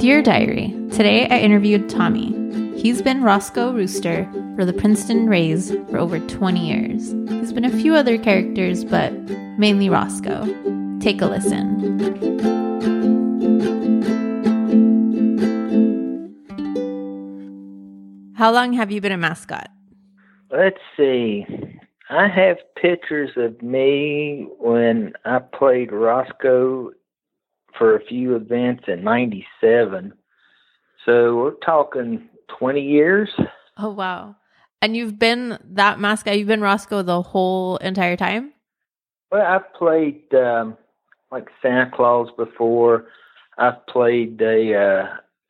Dear Diary, today I interviewed Tommy. He's been Roscoe Rooster for the Princeton Rays for over 20 years. He's been a few other characters, but mainly Roscoe. Take a listen. How long have you been a mascot? Let's see. I have pictures of me when I played Roscoe for a few events in 97. So we're talking 20 years. Oh, wow. And you've been that mascot, you've been Roscoe the whole entire time? Well, I've played um, like Santa Claus before. I've played a,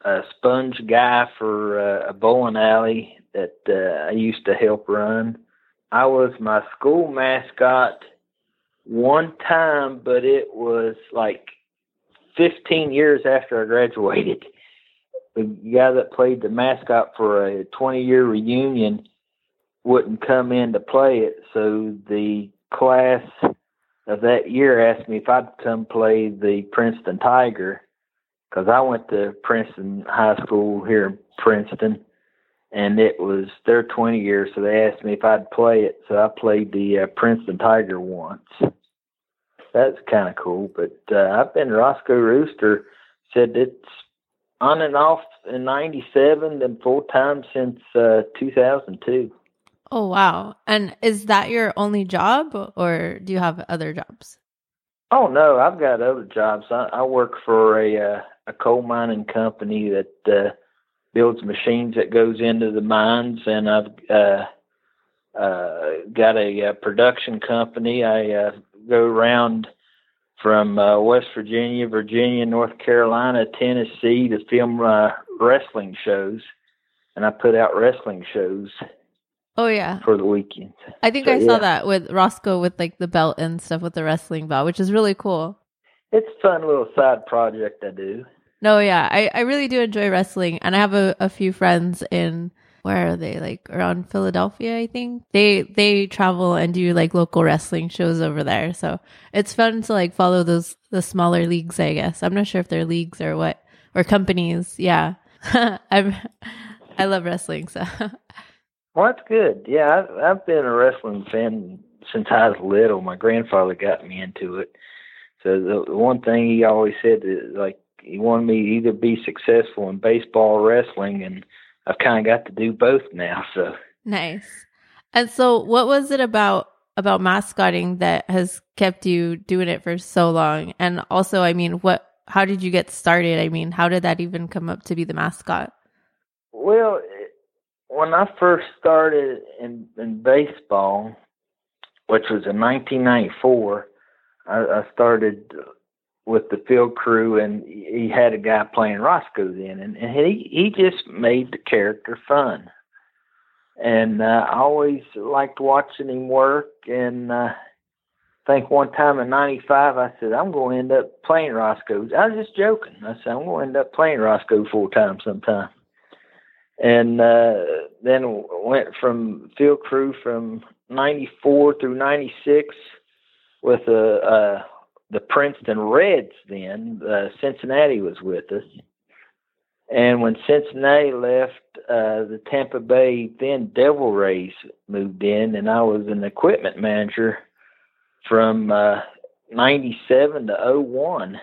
uh, a sponge guy for uh, a bowling alley that uh, I used to help run. I was my school mascot one time, but it was like 15 years after I graduated. The guy that played the mascot for a 20 year reunion wouldn't come in to play it, so the class of that year asked me if I'd come play the Princeton Tiger because I went to Princeton High School here in Princeton, and it was their 20 years, so they asked me if I'd play it. So I played the uh, Princeton Tiger once that's kind of cool. But uh, I've been Roscoe Rooster. Said it's on and off in '97, and full time since uh, 2002. Oh wow! And is that your only job, or do you have other jobs? Oh no, I've got other jobs. I, I work for a uh, a coal mining company that uh, builds machines that goes into the mines, and I've uh, uh, got a, a production company. I uh, go around from uh, West Virginia, Virginia, North Carolina, Tennessee to film uh, wrestling shows, and I put out wrestling shows. Oh yeah, for the weekend. I think so, I saw that with Roscoe with like the belt and stuff with the wrestling belt, which is really cool. It's a fun little side project I do. No, yeah, I I really do enjoy wrestling, and I have a, a few friends in where are they? Like around Philadelphia I think? They they travel and do like local wrestling shows over there so it's fun to like follow those the smaller leagues I guess. I'm not sure if they're leagues or what or companies yeah. I'm I love wrestling so. Well that's good. Yeah I've, I've been a wrestling fan since I was little. My grandfather got me into it. So the, the one thing he always said is like he wanted me to either be successful in baseball or wrestling and I've kind of got to do both now. So nice. And so, what was it about about mascotting that has kept you doing it for so long? And also, I mean, what? How did you get started? I mean, how did that even come up to be the mascot? Well, when I first started in in baseball, which was in 1994, I, I started with the field crew, and he had a guy playing Roscoe then, and, and he he just made the character fun, and uh, I always liked watching him work. And uh, I think one time in '95, I said I'm going to end up playing Roscoe. I was just joking. I said I'm going to end up playing Roscoe full time sometime. And uh, then went from field crew from '94 through '96 with a, a the Princeton Reds then. Uh, Cincinnati was with us. And when Cincinnati left, uh, the Tampa Bay then Devil Rays moved in, and I was an equipment manager from uh, 97 to 01.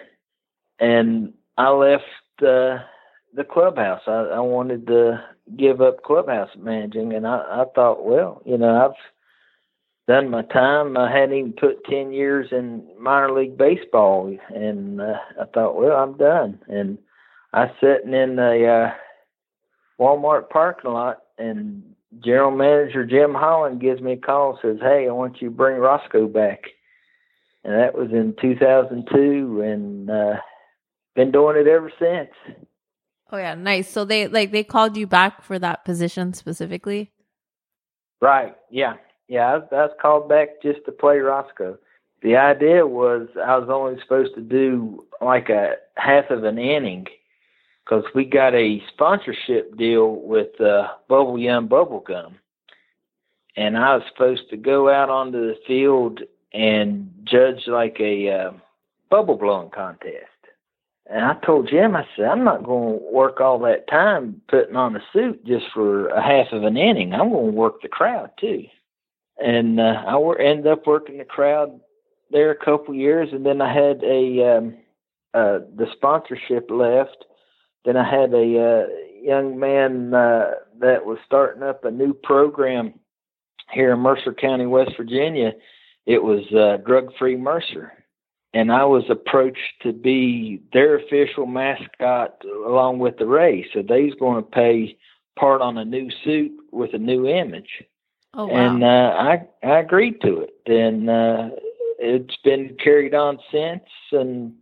And I left uh, the clubhouse. I, I wanted to give up clubhouse managing, and I, I thought, well, you know, I've done my time. I hadn't even put ten years in minor league baseball, and uh, I thought, well, I'm done. And I sitting in the uh, Walmart parking lot, and general manager Jim Holland gives me a call, and says, "Hey, I want you to bring Roscoe back." And that was in 2002, and uh, been doing it ever since. Oh yeah, nice. So they like they called you back for that position specifically. Right. Yeah. Yeah, I I was called back just to play Roscoe. The idea was I was only supposed to do like a half of an inning because we got a sponsorship deal with uh, Bubble Yum Bubble Gum, and I was supposed to go out onto the field and judge like a uh, bubble blowing contest. And I told Jim, I said, I'm not going to work all that time putting on a suit just for a half of an inning. I'm going to work the crowd too. And uh, I ended up working the crowd there a couple years, and then I had a um, uh, the sponsorship left. Then I had a uh, young man uh, that was starting up a new program here in Mercer County, West Virginia. It was uh, Drug Free Mercer and I was approached to be their official mascot along with the Rays. So they's going to pay part on a new suit with a new image. Oh, wow. And uh, I I agreed to it, and uh, it's been carried on since, and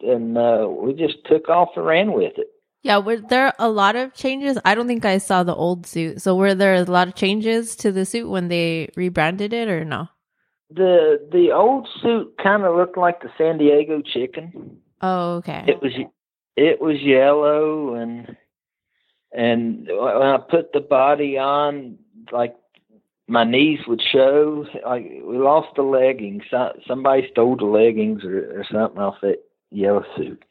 and uh, we just took off and ran with it. Yeah, were there a lot of changes? I don't think I saw the old suit. So were there a lot of changes to the suit when they rebranded it, or no? the the old suit kind of looked like the San Diego chicken. Oh, okay. It was it was yellow and and when I put the body on, like my knees would show. Like we lost the leggings. Somebody stole the leggings or, or something off that yellow suit,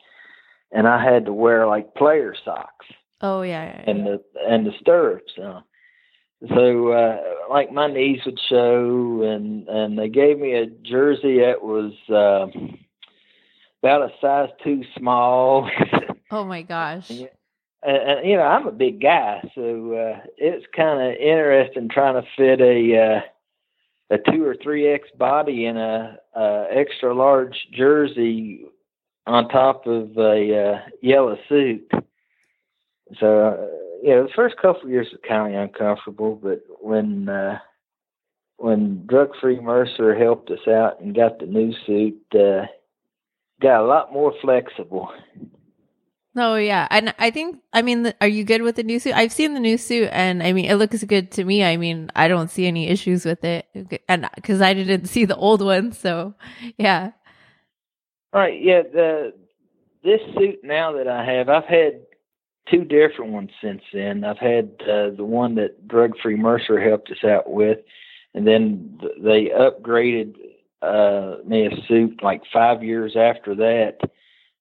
and I had to wear like player socks. Oh yeah, yeah, yeah. and the and the stirrups. Uh, so uh like my knees would show and and they gave me a jersey that was uh about a size too small oh my gosh and, and, you know i'm a big guy so uh it's kind of interesting trying to fit a uh a two or three X body in a, a extra large jersey on top of a uh, yellow suit. So uh, yeah, the first couple of years were kind of uncomfortable, but when uh, when Drug Free Mercer helped us out and got the new suit, uh, got a lot more flexible. Oh yeah, and I think I mean, are you good with the new suit? I've seen the new suit, and I mean, it looks good to me. I mean, I don't see any issues with it, and because I didn't see the old one, so yeah. All right, yeah. The this suit now that I have, I've had two different ones since then. I've had uh, the one that Drug Free Mercer helped us out with, and then they upgraded uh, me a suit like five years after that.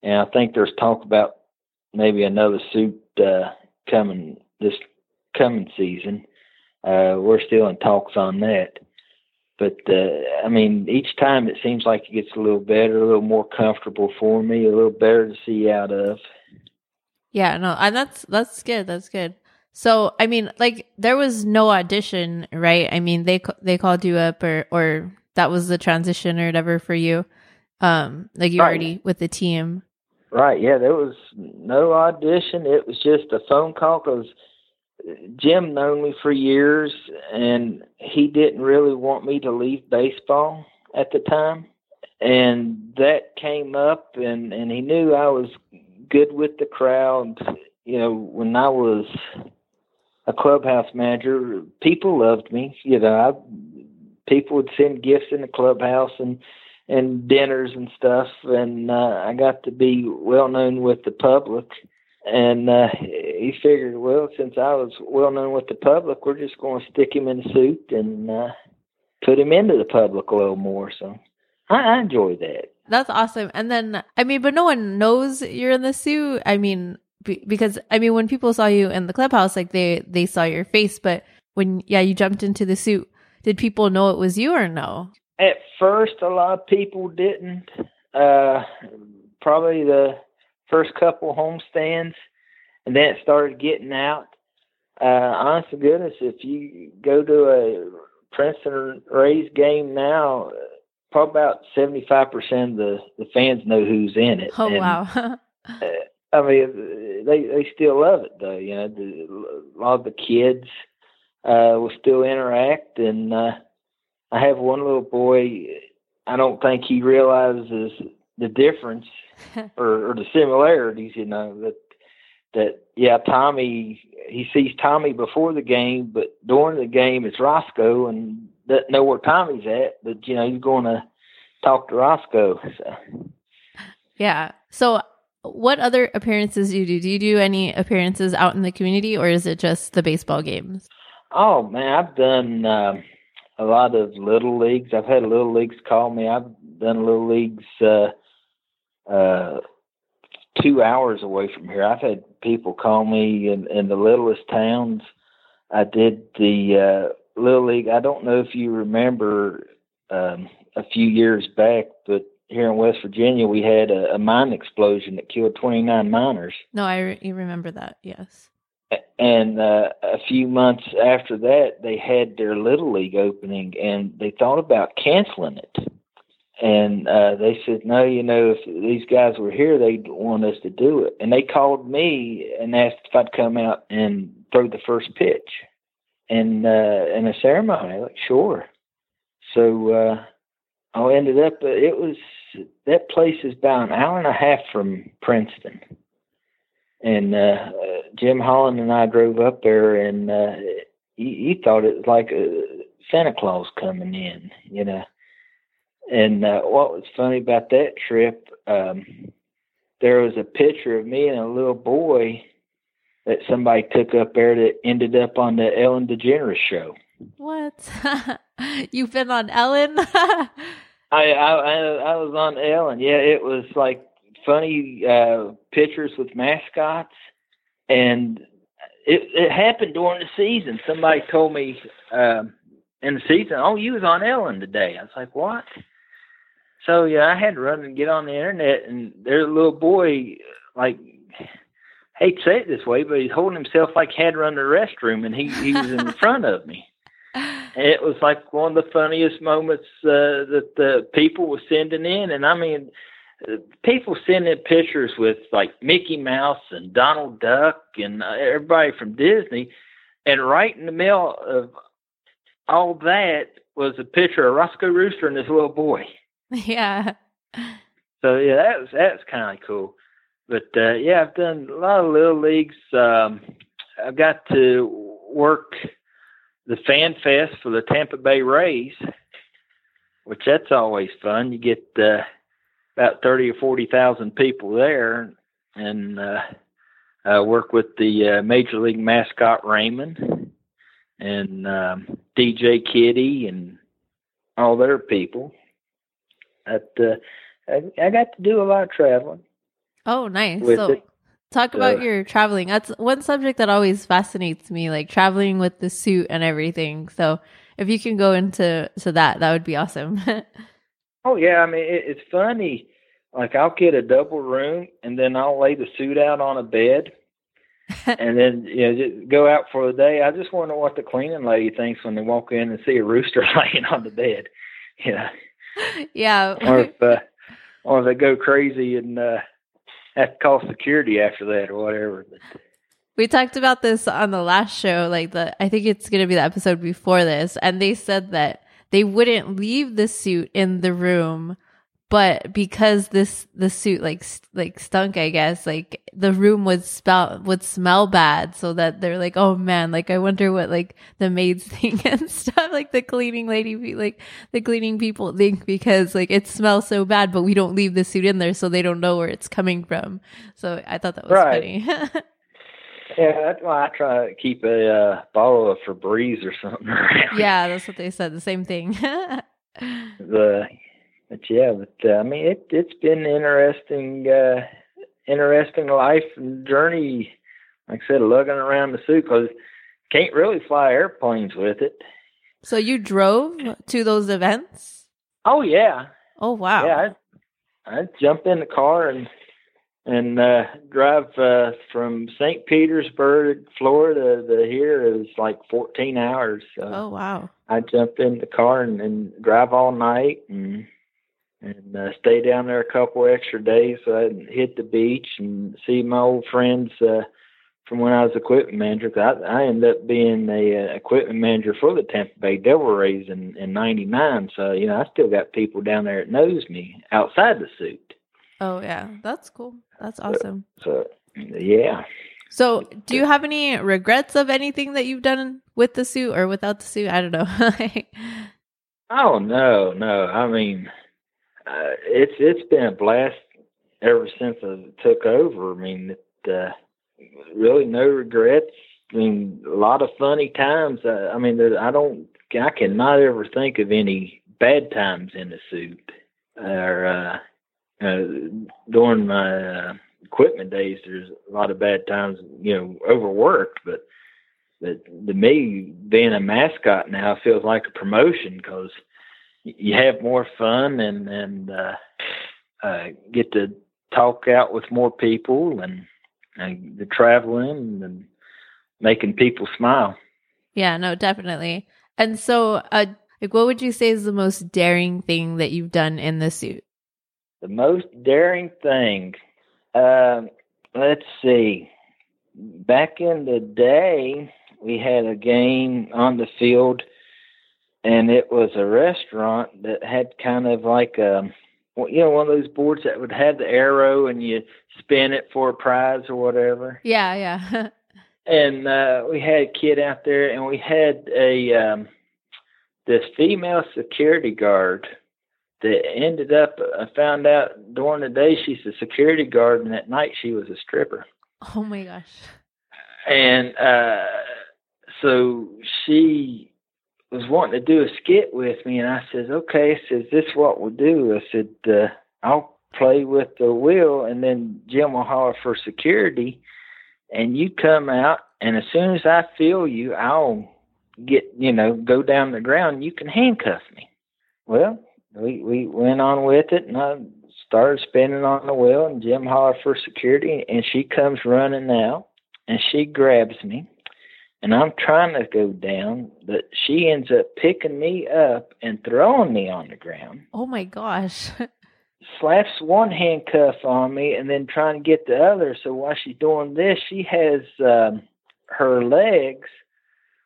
And I think there's talk about maybe another suit uh, coming this coming season. Uh, we're still in talks on that. But uh, I mean, each time it seems like it gets a little better, a little more comfortable for me, a little better to see out of. Yeah, no, and that's that's good. That's good. So, I mean, like there was no audition, right? I mean, they they called you up or or that was the transition or whatever for you. Um, like you right. already with the team. Right. Yeah, there was no audition. It was just a phone call because Jim known me for years, and he didn't really want me to leave baseball at the time, and that came up, and and he knew I was good with the crowd. You know, when I was a clubhouse manager, people loved me. You know, I, people would send gifts in the clubhouse and and dinners and stuff, and uh, I got to be well known with the public. And uh, he figured, well, since I was well known with the public, we're just going to stick him in a suit and uh, put him into the public a little more. So I, I enjoy that. That's awesome. And then, I mean, but no one knows you're in the suit. I mean, because I mean, when people saw you in the clubhouse, like they they saw your face, but when yeah, you jumped into the suit, did people know it was you or no? At first, a lot of people didn't. Uh, probably the first couple homestands, and then it started getting out. Uh, honest to goodness, if you go to a Princeton Rays game now, probably about seventy five percent of the the fans know who's in it. Oh and, wow! uh, I mean, they they still love it though. You know, the, a lot of the kids uh, will still interact, and uh, I have one little boy. I don't think he realizes the difference or, or the similarities. You know that that yeah, Tommy he sees Tommy before the game, but during the game it's Roscoe, and doesn't know where Tommy's at, but you know he's going to talk to Roscoe. So. Yeah. So, what other appearances do you do? Do you do any appearances out in the community, or is it just the baseball games? Oh man, I've done uh, a lot of little leagues. I've had little leagues call me. I've done little leagues uh, uh, two hours away from here. I've had people call me in, in the littlest towns. I did the uh, Little League. I don't know if you remember um, a few years back, but here in West Virginia, we had a, a mine explosion that killed 29 miners. No, I re- you remember that. Yes. And uh, a few months after that, they had their little league opening, and they thought about canceling it. And uh, they said, no, you know, if these guys were here, they'd want us to do it. And they called me and asked if I'd come out and throw the first pitch and uh, in a ceremony. Like, sure. So uh, I ended up. Uh, it was that place is about an hour and a half from Princeton, and uh, uh, Jim Holland and I drove up there, and uh, he, he thought it was like a Santa Claus coming in, you know. And uh, what was funny about that trip, um, there was a picture of me and a little boy that somebody took up there that ended up on the Ellen DeGeneres show. What? You've been on Ellen? I, I I was on Ellen. Yeah, it was like funny uh pictures with mascots, and it it happened during the season. Somebody told me um, in the season, "Oh, you was on Ellen today." I was like, "What?" So yeah, I had to run and get on the internet, and there's a little boy like hate to say it this way, but he's holding himself like he had to run to the restroom, and he he was in front of me. And it was like one of the funniest moments uh, that the people were sending in, and I mean, people sending pictures with like Mickey Mouse and Donald Duck and uh, everybody from Disney, and right in the middle of all that was a picture of Roscoe Rooster and his little boy. Yeah. So yeah, that was that's kind of cool. But uh, yeah, I've done a lot of little leagues. Um, I've got to work the fan fest for the Tampa Bay Rays, which that's always fun. You get uh, about thirty or forty thousand people there, and uh, I work with the uh, Major League mascot Raymond and um, DJ Kitty and all their people. At uh, I, I got to do a lot of traveling. Oh, nice. So, it. talk about uh, your traveling. That's one subject that always fascinates me, like traveling with the suit and everything. So, if you can go into to that, that would be awesome. oh yeah, I mean it, it's funny. Like I'll get a double room, and then I'll lay the suit out on a bed, and then you know just go out for the day. I just wonder what the cleaning lady thinks when they walk in and see a rooster laying on the bed. You know. Yeah. or if uh, or if they go crazy and uh, have to call security after that or whatever. We talked about this on the last show, like the I think it's gonna be the episode before this, and they said that they wouldn't leave the suit in the room but because this the suit like like stunk i guess like the room would smell would smell bad so that they're like oh man like i wonder what like the maids think and stuff like the cleaning lady like the cleaning people think because like it smells so bad but we don't leave the suit in there so they don't know where it's coming from so i thought that was right. funny yeah that's why i try to keep a uh, bottle of febreze or something around yeah that's what they said the same thing the but yeah, but uh, I mean, it it's been interesting, uh, interesting life and journey. Like I said, lugging around the suit because can't really fly airplanes with it. So you drove to those events? Oh yeah. Oh wow. Yeah, I I jump in the car and and uh drive uh from St. Petersburg, Florida to here is like 14 hours. So oh wow. I jump in the car and, and drive all night and and uh, stay down there a couple extra days so I can hit the beach and see my old friends uh, from when I was equipment manager. Cause I, I ended up being a uh, equipment manager for the Tampa Bay Devil Rays in in '99. So you know I still got people down there that knows me outside the suit. Oh yeah, that's cool. That's awesome. So, so yeah. So, do you have any regrets of anything that you've done with the suit or without the suit? I don't know. oh no, no. I mean, uh, it's it's been a blast ever since I took over. I mean, it, uh, really no regrets. I mean, a lot of funny times. Uh, I mean, I don't, I cannot ever think of any bad times in the suit. Or, uh, uh, during my uh, equipment days, there's a lot of bad times, you know, overworked, but but to me, being a mascot now feels like a promotion because you have more fun and and uh, uh, get to talk out with more people and, and the traveling and making people smile. Yeah, no, definitely. And so, uh, like, what would you say is the most daring thing that you've done in the suit? The most daring thing, uh, let's see. Back in the day, we had a game on the field, and it was a restaurant that had kind of like a, you know, one of those boards that would have the arrow and you spin it for a prize or whatever. Yeah, yeah. and uh, we had a kid out there, and we had a um, this female security guard that ended up. I found out during the day she's a security guard, and at night she was a stripper. Oh my gosh! And uh, so she was wanting to do a skit with me, and I said, "Okay." I said, "This what we'll do." I said, uh, "I'll play with the wheel, and then Jim will holler for security." and you come out and as soon as I feel you, I'll get, you know, go down the ground, you can handcuff me. Well, we, we went on with it and I started spinning on the wheel and Jim hollered for security and she comes running out and she grabs me and I'm trying to go down, but she ends up picking me up and throwing me on the ground. Oh my gosh. slaps one handcuff on me and then trying to get the other. So while she's doing this, she has um, her legs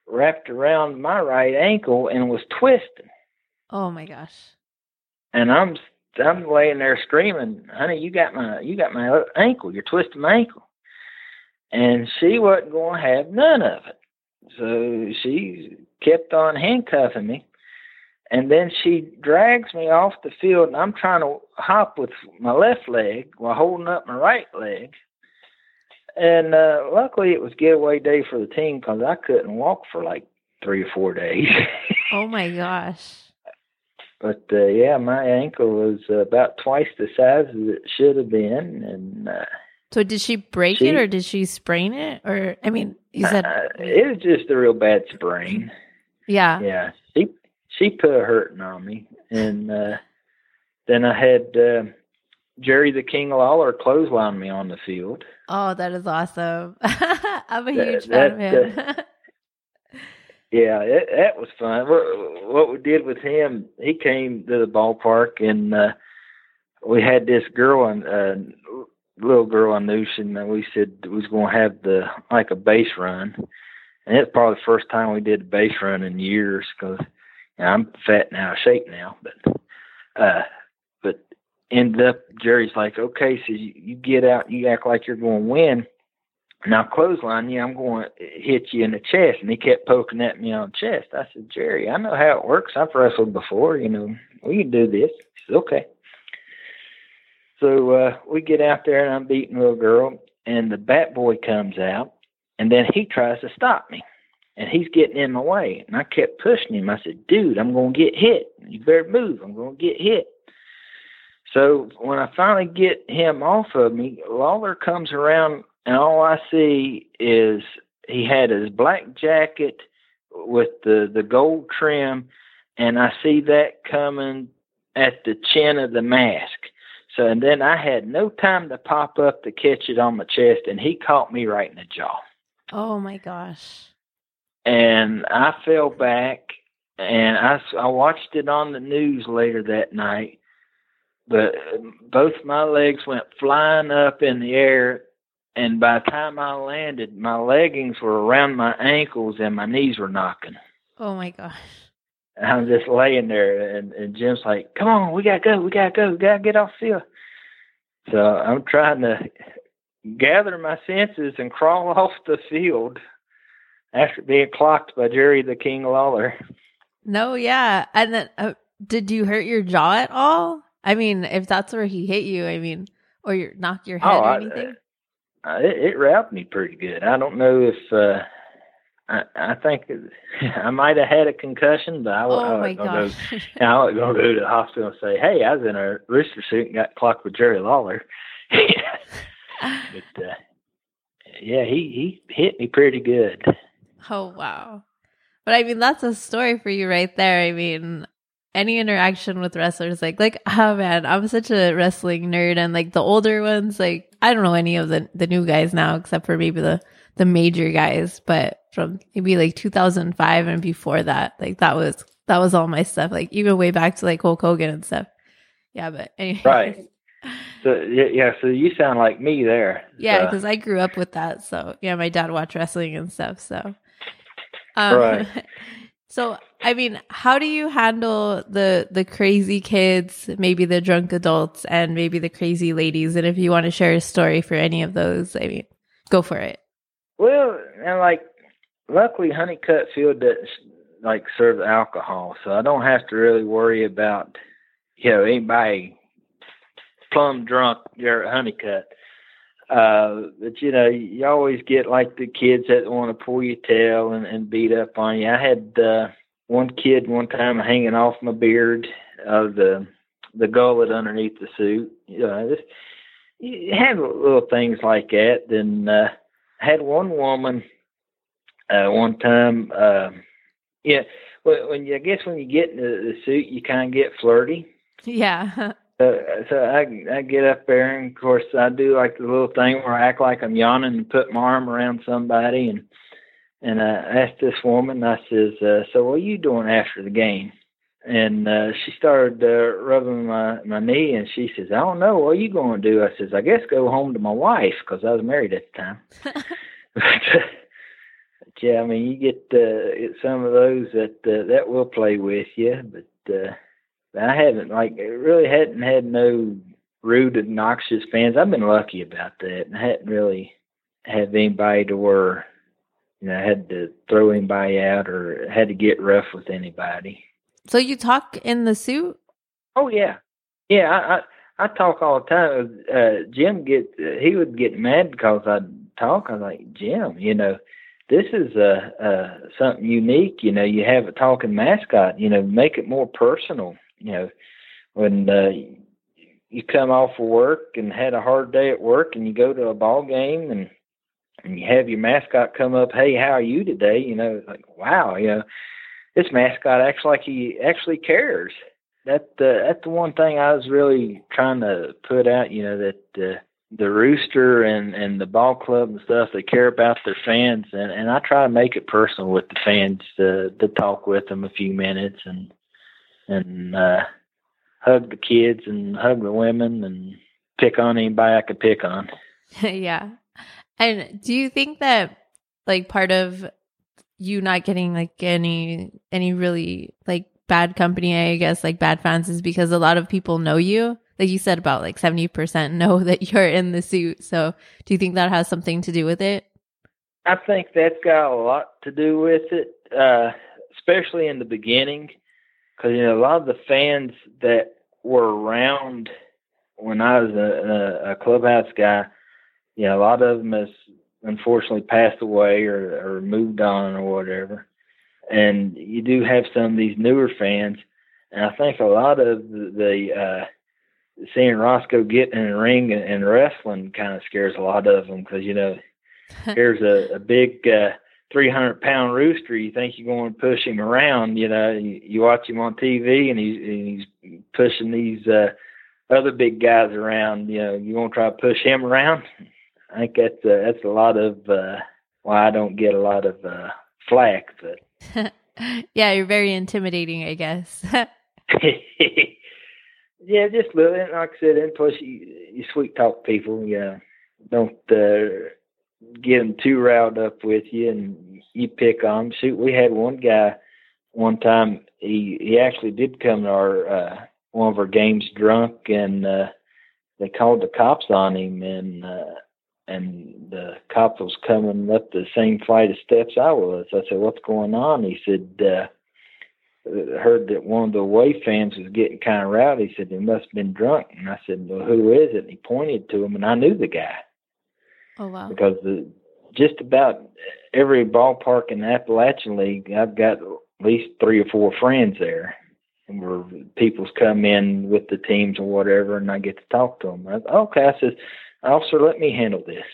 wrapped around my right ankle and was twisting. Oh my gosh! And I'm I'm laying there screaming, "Honey, you got my you got my ankle. You're twisting my ankle." And she wasn't going to have none of it. So she kept on handcuffing me. And then she drags me off the field, and I'm trying to hop with my left leg while holding up my right leg. And uh, luckily, it was getaway day for the team because I couldn't walk for like three or four days. oh my gosh! But uh, yeah, my ankle was about twice the size as it should have been, and. Uh, so did she break she, it or did she sprain it? Or I mean, you said uh, it was just a real bad sprain. Yeah. Yeah. She she put a hurting on me, and uh, then I had uh, Jerry the King Lawler clothesline me on the field. Oh, that is awesome! I'm a huge fan that, of him. Yeah, it, that was fun. What we did with him, he came to the ballpark, and uh, we had this girl and uh, little girl I knew, she, and we said we was going to have the like a base run, and it's probably the first time we did a base run in years because I'm fat now, shape now, but uh, but ended up Jerry's like, okay, so you, you get out, you act like you're going to win. Now clothesline you, I'm going to hit you in the chest, and he kept poking at me on the chest. I said, Jerry, I know how it works. I've wrestled before, you know. We can do this. He said, okay. So uh, we get out there, and I'm beating a little girl, and the bat boy comes out, and then he tries to stop me and he's getting in my way. And I kept pushing him. I said, dude, I'm going to get hit. You better move. I'm going to get hit. So when I finally get him off of me, Lawler comes around, and all I see is he had his black jacket with the, the gold trim, and I see that coming at the chin of the mask. So, and then I had no time to pop up to catch it on my chest, and he caught me right in the jaw. Oh my gosh and I fell back and I, I watched it on the news later that night. But both my legs went flying up in the air, and by the time I landed, my leggings were around my ankles and my knees were knocking. Oh my gosh! I'm just laying there, and, and Jim's like, "Come on, we gotta go, we gotta go, we gotta get off field." So I'm trying to gather my senses and crawl off the field after being clocked by Jerry the King Lawler. No, yeah. And then uh, did you hurt your jaw at all? I mean, if that's where he hit you, I mean, or you knock your head oh, or anything? I, uh, it, it wrapped me pretty good. I don't know if uh, I, I think I might have had a concussion, but I, oh I wasn't gonna go. I wasn't gonna go to the hospital and say, "Hey, I was in a rooster suit and got clocked with Jerry Lawler." but uh, yeah, he he hit me pretty good. oh wow. But I mean that's a story for you right there. I mean any interaction with wrestlers like like oh man i'm such a wrestling nerd and like the older ones like i don't know any of the the new guys now except for maybe the the major guys but from maybe like 2005 and before that like that was that was all my stuff like even way back to like hulk hogan and stuff yeah but anyway Right. So yeah, yeah, so you sound like me there. yeah So, because i grew up with that so yeah my dad watched wrestling and stuff so um, Right. so i mean how do you handle the the crazy kids maybe the drunk adults and maybe the crazy ladies and if you want to share a story for any of those i mean go for it well, and like luckily Hunnicutt Field doesn't like serve alcohol, so I don't have to really worry about you know anybody plumb drunk there at Hunnicutt. Uh, but you know, you always get like the kids that want to pull your tail and, and beat up on you. I had uh, one kid one time hanging off my beard of the the gullet underneath the suit. You know, just you had little things like that. Then uh, had one woman uh, one time. Uh, yeah, when, you I guess when you get in the, the suit, you kind of get flirty. yeah So, so I I get up there and of course I do like the little thing where I act like I'm yawning and put my arm around somebody and and I asked this woman I says uh, so what are you doing after the game? And uh, she started uh, rubbing my my knee and she says I don't know. What are you going to do? I says I guess go home to my wife because I was married at the time. But, uh, yeah I mean you get uh, get some of those that uh, that will play with you but. uh I haven't like really hadn't had no rude, obnoxious fans. I've been lucky about that. I hadn't really had anybody to where you know I had to throw anybody out or had to get rough with anybody. so you talk in the suit Oh yeah, yeah. I I, I talk all the time. Uh, Jim get uh, he would get mad because I'd talk. I'm like Jim, you know. This is uh, uh, something unique, you know. You have a talking mascot, you know. Make it more personal, you know. When uh, you come off of work and had a hard day at work, and you go to a ball game, and and you have your mascot come up, hey, how are you today? You know, it's like wow, you know, this mascot acts like he actually cares that uh, that's the one thing I was really trying to put out. You know that uh, the rooster and and the ball club and stuff they care about their fans, and and I try to make it personal with the fans to to talk with them a few minutes and and uh, hug the kids and hug the women and pick on anybody I could pick on. yeah. And do you think that like part of you not getting like any any really like bad company, I guess, like bad fans is because a lot of people know you? Like you said about like 70% know that you're in the suit. So do you think that has something to do with it? I think that's got a lot to do with it, uh, especially in the beginning, because you know a lot of the fans that were around when I was a, a, a clubhouse guy, you know, a lot of them has unfortunately passed away or, or moved on or whatever, and you do have some of these newer fans, and I think a lot of the, the uh, seeing Roscoe get in the ring and, and wrestling kind of scares a lot of them because you know here's a, a big uh, 300 pound rooster. You think you're going to push him around, you know, you, you watch him on TV and he's, and he's pushing these uh, other big guys around. You know, you want to try to push him around. I think that's uh, that's a lot of uh, why I don't get a lot of uh, flack, but yeah, you're very intimidating, I guess. yeah, just little, like I said, and plus you, you sweet talk people. Yeah, don't uh, get them too riled up with you, and you pick on 'em. Shoot, we had one guy one time. He he actually did come to our uh, one of our games drunk, and uh, they called the cops on him, and uh, and the cop was coming up the same flight of steps I was. I said, "What's going on?" He said. uh heard that one of the away fans was getting kind of rowdy. He said He must have been drunk, and I said, "Well, who is it?" And he pointed to him, and I knew the guy oh wow. because the just about every ballpark in the Appalachian League, I've got at least three or four friends there, where people's come in with the teams or whatever, and I get to talk to them. I, okay, I said, officer, let me handle this.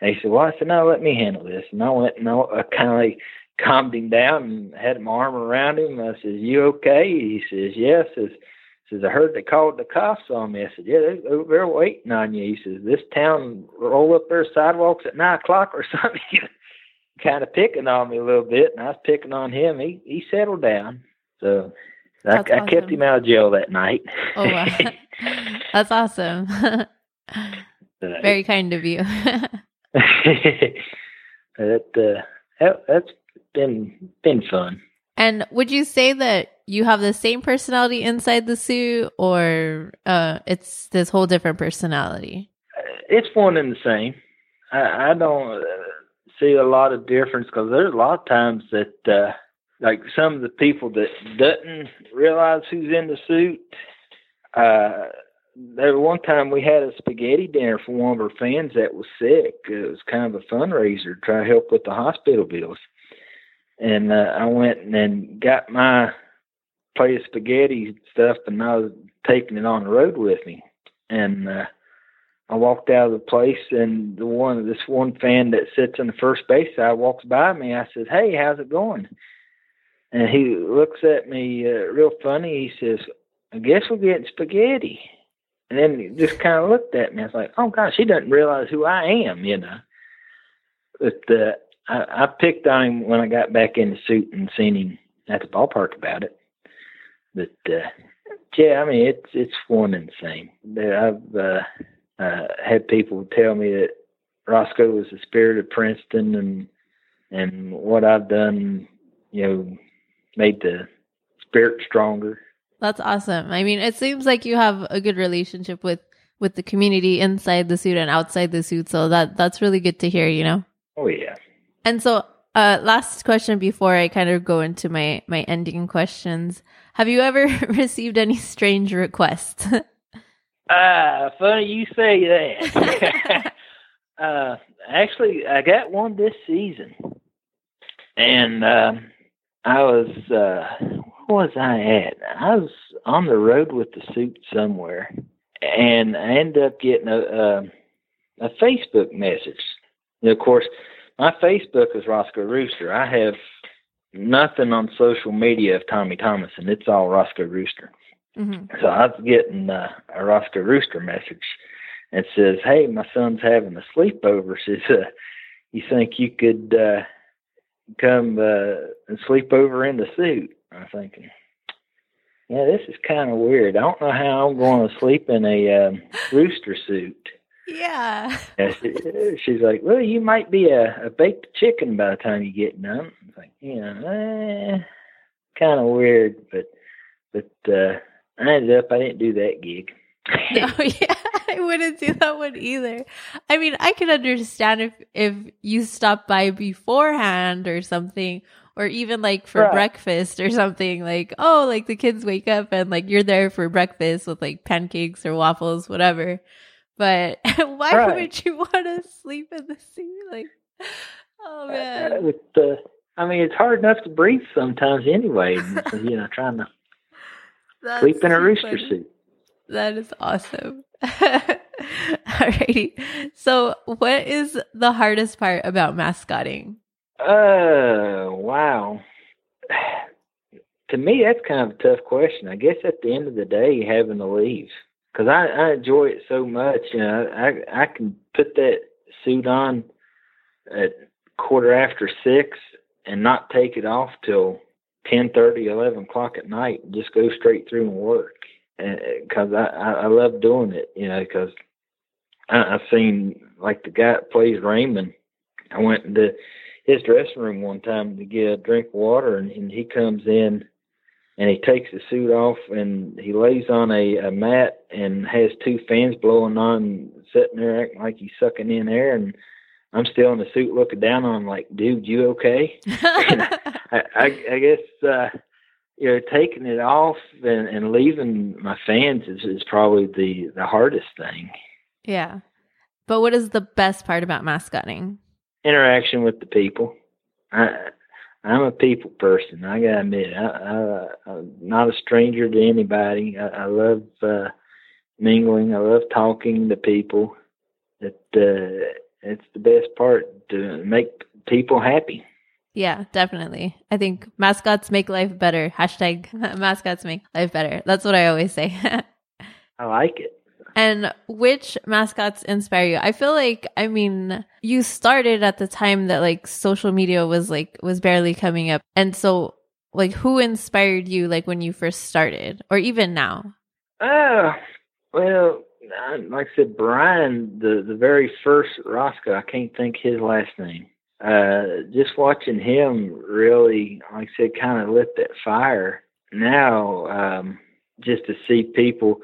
And he said, well, I said, no, let me handle this. And I went and I, kind of like calmed him down and had my arm around him. I says, "You okay?" He says, "Yes." Says, says I heard they called the cops on me. I said, "Yeah, they, they're waiting on you." He says, "This town roll up their sidewalks at nine o'clock or something." kind of picking on me a little bit, and I was picking on him. He he settled down, so I, awesome. I, kept him out of jail that night. oh, wow. that's awesome. Very kind of you. that uh, that, that's been been fun. And would you say that you have the same personality inside the suit, or uh, it's this whole different personality? It's one and the same. I, I don't uh, see a lot of difference because there's a lot of times that, uh, like some of the people that doesn't realize who's in the suit. Uh, there one time we had a spaghetti dinner for one of our fans that was sick. It was kind of a fundraiser to try to help with the hospital bills and uh, I went and got my plate of spaghetti stuff, and I was taking it on the road with me. And uh, I walked out of the place, and the one this one fan that sits on the first base side walks by me. I said, "Hey, how's it going?" And he looks at me uh, real funny. He says, "I guess we're getting spaghetti." And then he just kind of looked at me. I was like, "Oh gosh, he doesn't realize who I am," you know. But uh, I, I picked on him when I got back in the suit and seen him at the ballpark about it. But uh, yeah, I mean it's it's one and the same. I've uh, uh, had people tell me that Roscoe was the spirit of Princeton, and and what I've done, you know, made the spirit stronger. That's awesome. I mean, it seems like you have a good relationship with with the community inside the suit and outside the suit. So that that's really good to hear. You know. Oh yeah, and so, uh, last question before I kind of go into my my ending questions. Have you ever received any strange requests? Ah, funny you say that. uh, actually, I got one this season, and uh, I was uh, where was I at? I was on the road with the suit somewhere, and I ended up getting a a, a Facebook message. And of course, my Facebook is Roscoe Rooster. I have nothing on social media of Tommy Thomason. It's all Roscoe Rooster. Mm-hmm. So I was getting uh, a Roscoe Rooster message and says, "Hey, my son's having a sleepover. Says, uh, you think you could uh, come uh, and sleep over in the suit?" I'm thinking, yeah, this is kind of weird. I don't know how I'm going to sleep in a um, rooster suit. Yeah. she, she's like, well, you might be a, a baked chicken by the time you get done. I'm like, yeah, eh, kind of weird, but but uh, I ended up I didn't do that gig. oh yeah, I wouldn't do that one either. I mean, I can understand if if you stop by beforehand or something, or even like for right. breakfast or something. Like, oh, like the kids wake up and like you're there for breakfast with like pancakes or waffles, whatever. But why right. would you want to sleep in the sea? Like, oh uh, man. Uh, with the, I mean, it's hard enough to breathe sometimes anyway. you know, trying to That's sleep in a rooster funny. suit. That is awesome. Alrighty. So, what is the hardest part about mascotting? Uh, wow. To me, that's kind of a tough question. I guess at the end of the day, having to leave because I, I enjoy it so much. You know, I I can put that suit on at quarter after six and not take it off till ten thirty, eleven o'clock at night, and just go straight through and work. Because I, I I love doing it, you know. Because I've seen like the guy that plays Raymond. I went into his dressing room one time to get a drink of water, and, and he comes in and he takes his suit off and he lays on a, a mat and has two fans blowing on, sitting there acting like he's sucking in air. And I'm still in the suit looking down on him like, dude, you okay? I, I, I guess, uh, you know, taking it off and, and leaving my fans is, is probably the, the hardest thing. Yeah. But what is the best part about mascotting? interaction with the people. I, I'm a people person. I gotta admit, I, I, I'm not a stranger to anybody. I, I love uh, mingling. I love talking to people. It uh, it's the best part to make people happy. Yeah, definitely. I think mascots make life better. Hashtag mascots make life better. That's what I always say. I like it. And which mascots inspire you? I feel like, I mean, you started at the time that like social media was like, was barely coming up. And so, like, who inspired you, like, when you first started or even now? Uh, well, like I said, Brian, the, the very first Roscoe, I can't think his last name. Uh, just watching him really, like I said, kind of lit that fire. Now, um, just to see people,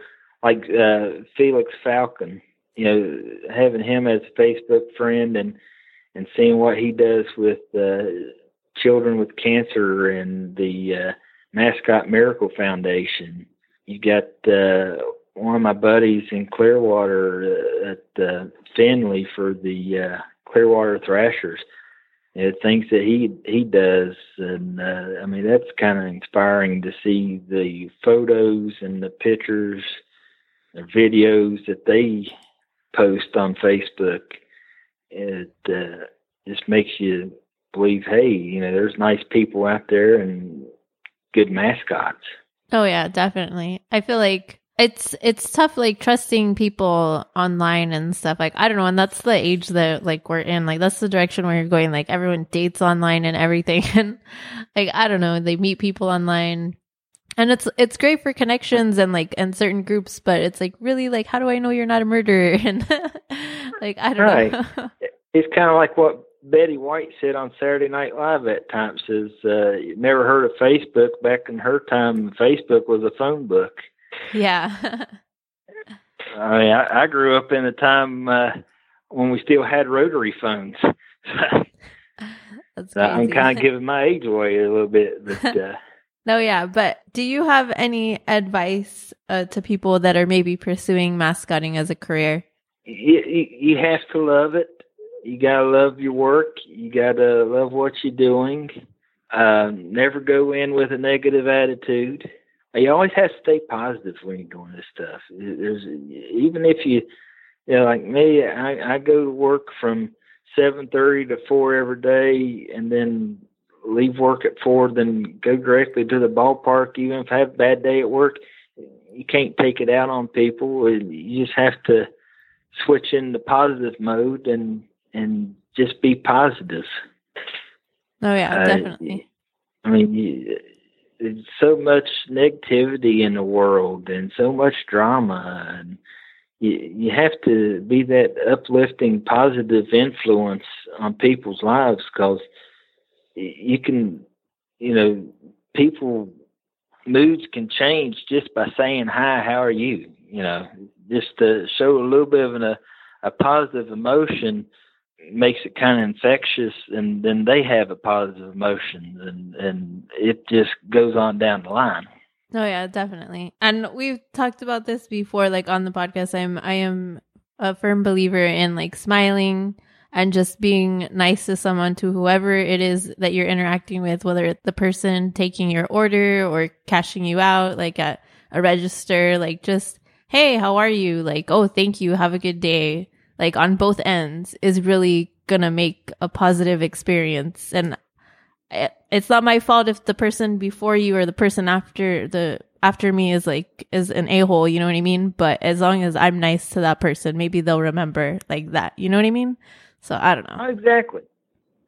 like uh, Felix Falcon, you know, having him as a Facebook friend and and seeing what he does with uh, children with cancer and the uh, Mascot Miracle Foundation. You got uh, one of my buddies in Clearwater uh, at uh, Phinley for the uh, Clearwater Threshers. You know, things that he he does, and uh, I mean that's kind of inspiring to see the photos and the pictures the videos that they post on Facebook. It uh, just makes you believe, hey, you know, there's nice people out there and good mascots. Oh yeah, definitely. I feel like it's it's tough like trusting people online and stuff like i don't know and that's the age that like we're in like that's the direction where you're going like everyone dates online and everything and like i don't know they meet people online and it's it's great for connections and like and certain groups but it's like really like how do i know you're not a murderer? And like i don't right. know it's kind of like what betty white said on saturday night live at times is uh you never heard of facebook back in her time facebook was a phone book. Yeah. I mean i, I grew up in a time uh when we still had rotary phones. That's crazy. i'm kind of giving my age away a little bit but uh no, yeah, but do you have any advice uh, to people that are maybe pursuing mascotting as a career? You, you have to love it. You gotta love your work. You gotta love what you're doing. Uh, never go in with a negative attitude. You always have to stay positive when you're doing this stuff. There's even if you, you know, like me, I, I go to work from seven thirty to four every day, and then leave work at four, then go directly to the ballpark. Even if I have a bad day at work, you can't take it out on people. You just have to switch into positive mode and and just be positive. Oh yeah, uh, definitely. I mean, you, there's so much negativity in the world and so much drama, and you you have to be that uplifting, positive influence on people's lives because you can, you know, people moods can change just by saying hi, how are you? You know, just to show a little bit of an, a, a positive emotion makes it kind of infectious and then they have a positive emotion and and it just goes on down the line. Oh yeah definitely. And we've talked about this before like on the podcast. I'm i am a firm believer in like smiling and just being nice to someone to whoever it is that you're interacting with, whether it's the person taking your order or cashing you out, like at a register, like just, Hey, how are you? Like, Oh, thank you. Have a good day. Like on both ends is really gonna make a positive experience. And it's not my fault if the person before you or the person after the after me is like is an a-hole you know what i mean but as long as i'm nice to that person maybe they'll remember like that you know what i mean so I don't know. Exactly.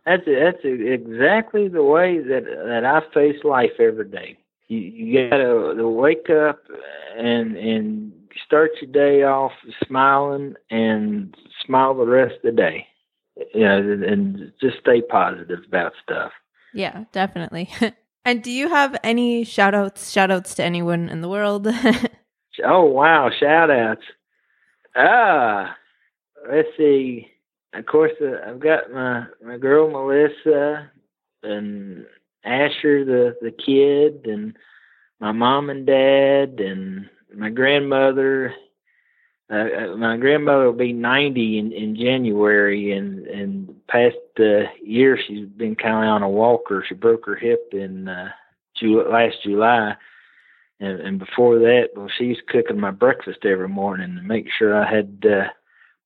That's that's exactly the way that that I face life every day. You, you gotta to wake up and and start your day off smiling and smile the rest of the day. You know, and just stay positive about stuff. Yeah, definitely. and do you have any shout outs, shout outs to anyone in the world? oh wow, shout outs. Ah, let's see of course, uh, I've got my my girl Melissa and Asher, the the kid, and my mom and dad, and my grandmother, uh, my grandmother will be 90 in, in January, and and past uh, year she's been kind of on a walker. She broke her hip in uh, July, last July, and, and before that, well, she's cooking my breakfast every morning to make sure I had uh,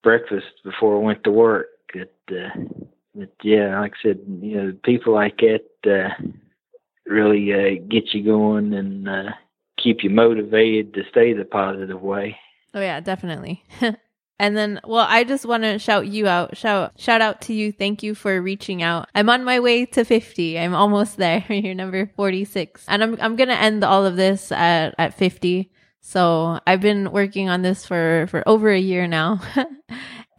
breakfast before I went to work. It, uh, but yeah, like I said, you know, people like that uh, really uh, get you going and uh, keep you motivated to stay the positive way. Oh yeah, definitely. and then well, I just want to shout you out. Shout shout out to you. Thank you for reaching out. I'm on my way to 50. I'm almost there. You're number 46. And I'm I'm going to end all of this at at 50. So, I've been working on this for for over a year now.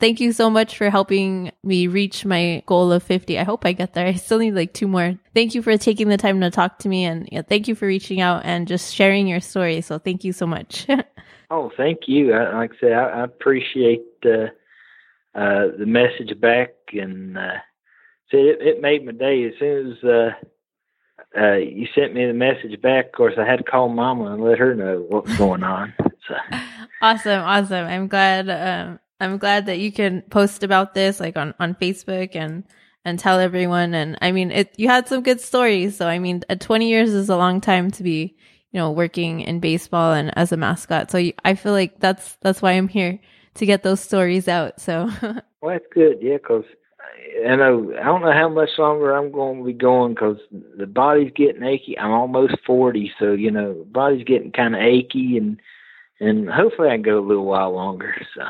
Thank you so much for helping me reach my goal of 50. I hope I get there. I still need like two more. Thank you for taking the time to talk to me and yeah, thank you for reaching out and just sharing your story. So thank you so much. oh, thank you. I, like I said, I, I appreciate uh, uh, the message back and uh, said it, it made my day as soon as uh, uh, you sent me the message back. Of course, I had to call Mama and let her know what's going on. So. Awesome, awesome. I'm glad. Um, I'm glad that you can post about this like on, on Facebook and, and tell everyone. And I mean, it, you had some good stories. So I mean, 20 years is a long time to be, you know, working in baseball and as a mascot. So I feel like that's, that's why I'm here to get those stories out. So. well, that's good. Yeah. Cause I know, I don't know how much longer I'm going to be going because the body's getting achy. I'm almost 40. So, you know, body's getting kind of achy and, and hopefully I can go a little while longer. So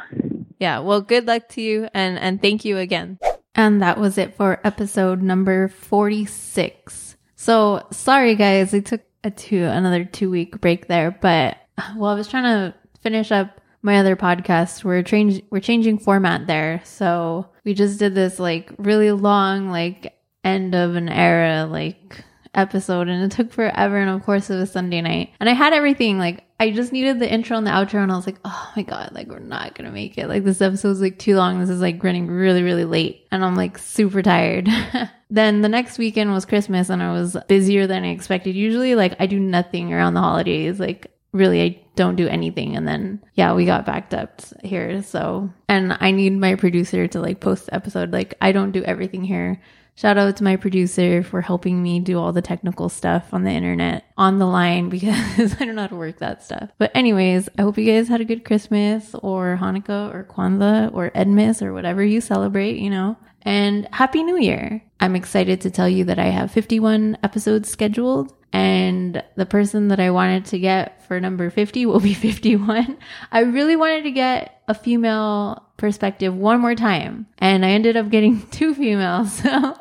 yeah, well, good luck to you and and thank you again. And that was it for episode number 46. So, sorry guys, I took a two another 2 week break there, but well, I was trying to finish up my other podcast. We're changing we're changing format there. So, we just did this like really long like end of an era like episode and it took forever and of course it was Sunday night. And I had everything like I just needed the intro and the outro and I was like, oh my god, like we're not gonna make it. Like this episode's like too long. This is like running really, really late. And I'm like super tired. then the next weekend was Christmas and I was busier than I expected. Usually like I do nothing around the holidays. Like really I don't do anything. And then yeah, we got backed up here. So and I need my producer to like post the episode. Like I don't do everything here. Shout out to my producer for helping me do all the technical stuff on the internet on the line because I don't know how to work that stuff. But anyways, I hope you guys had a good Christmas or Hanukkah or Kwanzaa or Edmas or whatever you celebrate, you know. And Happy New Year. I'm excited to tell you that I have 51 episodes scheduled and the person that I wanted to get for number 50 will be 51. I really wanted to get a female perspective one more time and I ended up getting two females. So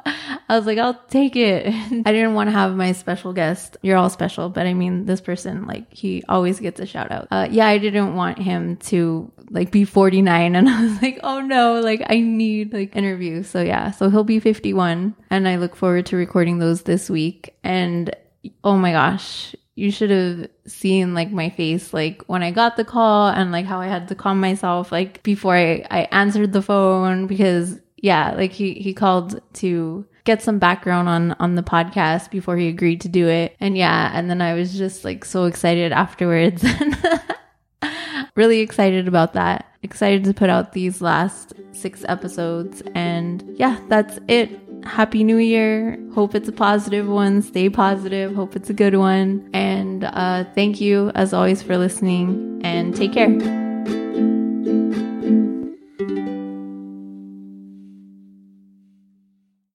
I was like, I'll take it. I didn't want to have my special guest. You're all special, but I mean, this person, like, he always gets a shout out. Uh, yeah, I didn't want him to like be 49 and I was like, oh no, like I need like interviews. So yeah, so he'll be 51 and I look forward to recording those this week. And oh my gosh, you should have seen like my face like when I got the call and like how I had to calm myself like before I, I answered the phone because yeah, like he, he called to get some background on on the podcast before he agreed to do it. And yeah, and then I was just like so excited afterwards. really excited about that. Excited to put out these last 6 episodes and yeah, that's it. Happy New Year. Hope it's a positive one. Stay positive. Hope it's a good one. And uh, thank you, as always, for listening and take care.